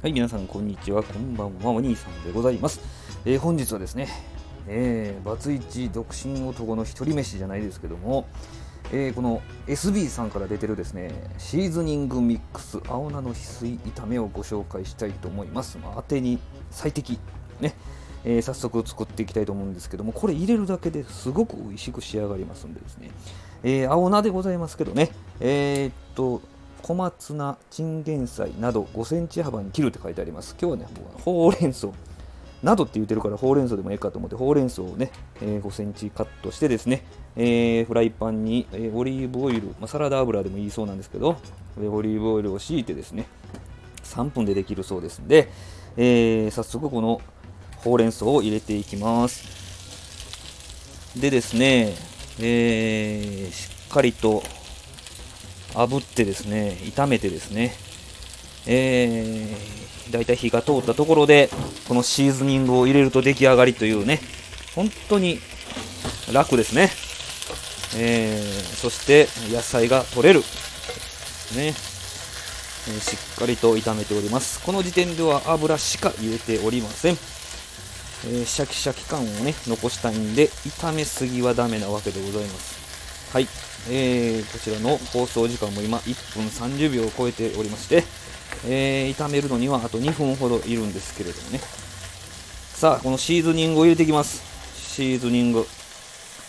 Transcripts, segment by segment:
はい、皆さん、こんにちは。こんばんは。お兄さんでございます。えー、本日はですね、えー、バツイチ独身男の一人飯じゃないですけども、えー、この SB さんから出てるですね、シーズニングミックス青菜の翡翠炒めをご紹介したいと思います。まあ、当てに最適。ね。えー、早速作っていきたいと思うんですけども、これ入れるだけですごく美味しく仕上がりますんでですね、え、青菜でございますけどね、え、っと、小松菜、チンゲン菜など5センチ幅に切るって書いてあります。今日はね、ほうれん草などって言ってるからほうれん草でもいいかと思ってほうれん草をね、えー、5センチカットしてですね、えー、フライパンに、えー、オリーブオイル、まあ、サラダ油でもいいそうなんですけど、オリーブオイルを敷いてですね、3分でできるそうですんで、えー、早速このほうれん草を入れていきます。でですね、えー、しっかりと炙ってですね、炒めてですね、えー、だいたい火が通ったところで、このシーズニングを入れると出来上がりというね、本当に楽ですね。えー、そして野菜が取れる。ね、えー、しっかりと炒めております。この時点では油しか入れておりません。えー、シャキシャキ感をね、残したいんで、炒めすぎはダメなわけでございます。はい。えー、こちらの放送時間も今1分30秒を超えておりまして、えー、炒めるのにはあと2分ほどいるんですけれどもね。さあ、このシーズニングを入れていきます。シーズニング。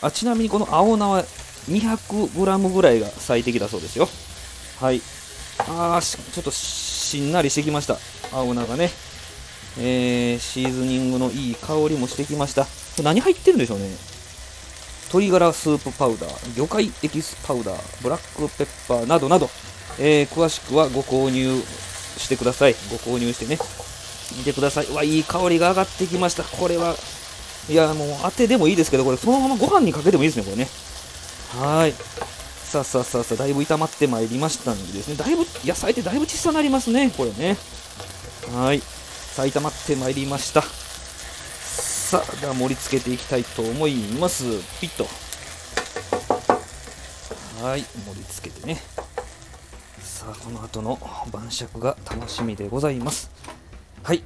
あちなみにこの青菜は 200g ぐらいが最適だそうですよ。はい。あー、ちょっとしんなりしてきました。青菜がね。えー、シーズニングのいい香りもしてきました。何入ってるんでしょうね。鶏ガラスープパウダー、魚介エキスパウダー、ブラックペッパーなどなど、えー、詳しくはご購入してください。ご購入してね、見てください。うわ、いい香りが上がってきました。これは、いや、もう当てでもいいですけど、これそのままご飯にかけてもいいですね、これね。はい。さあさあさあさあ、だいぶ炒まってまいりましたんでですね、だいぶ、野菜ってだいぶ小さくなりますね、これね。はい。さあ、炒まってまいりました。さあ、では盛り付けていきたいと思います。ピッと。はい、盛り付けてね。さあ、この後の晩酌が楽しみでございます。はい、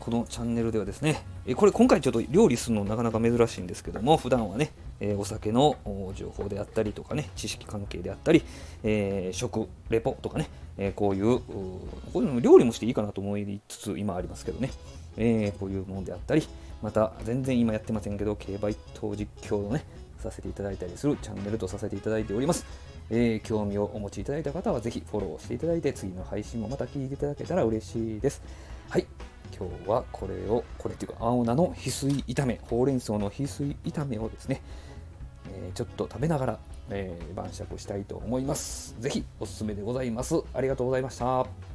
このチャンネルではですね、えこれ今回ちょっと料理するのなかなか珍しいんですけども、普段はね、えお酒の情報であったりとかね、知識関係であったり、えー、食レポとかね、え、こういう、こういうの料理もしていいかなと思いつつ今ありますけどね、えー、こういうものであったり、また全然今やってませんけど、競馬一等実況をね、させていただいたりするチャンネルとさせていただいております。えー、興味をお持ちいただいた方はぜひフォローしていただいて、次の配信もまた聞いていただけたら嬉しいです。はい。今日はこれを、これっていうか、青菜の翡翠炒め、ほうれん草の翡翠炒めをですね、えー、ちょっと食べながら、えー、晩酌したいと思います。ぜひおすすめでございます。ありがとうございました。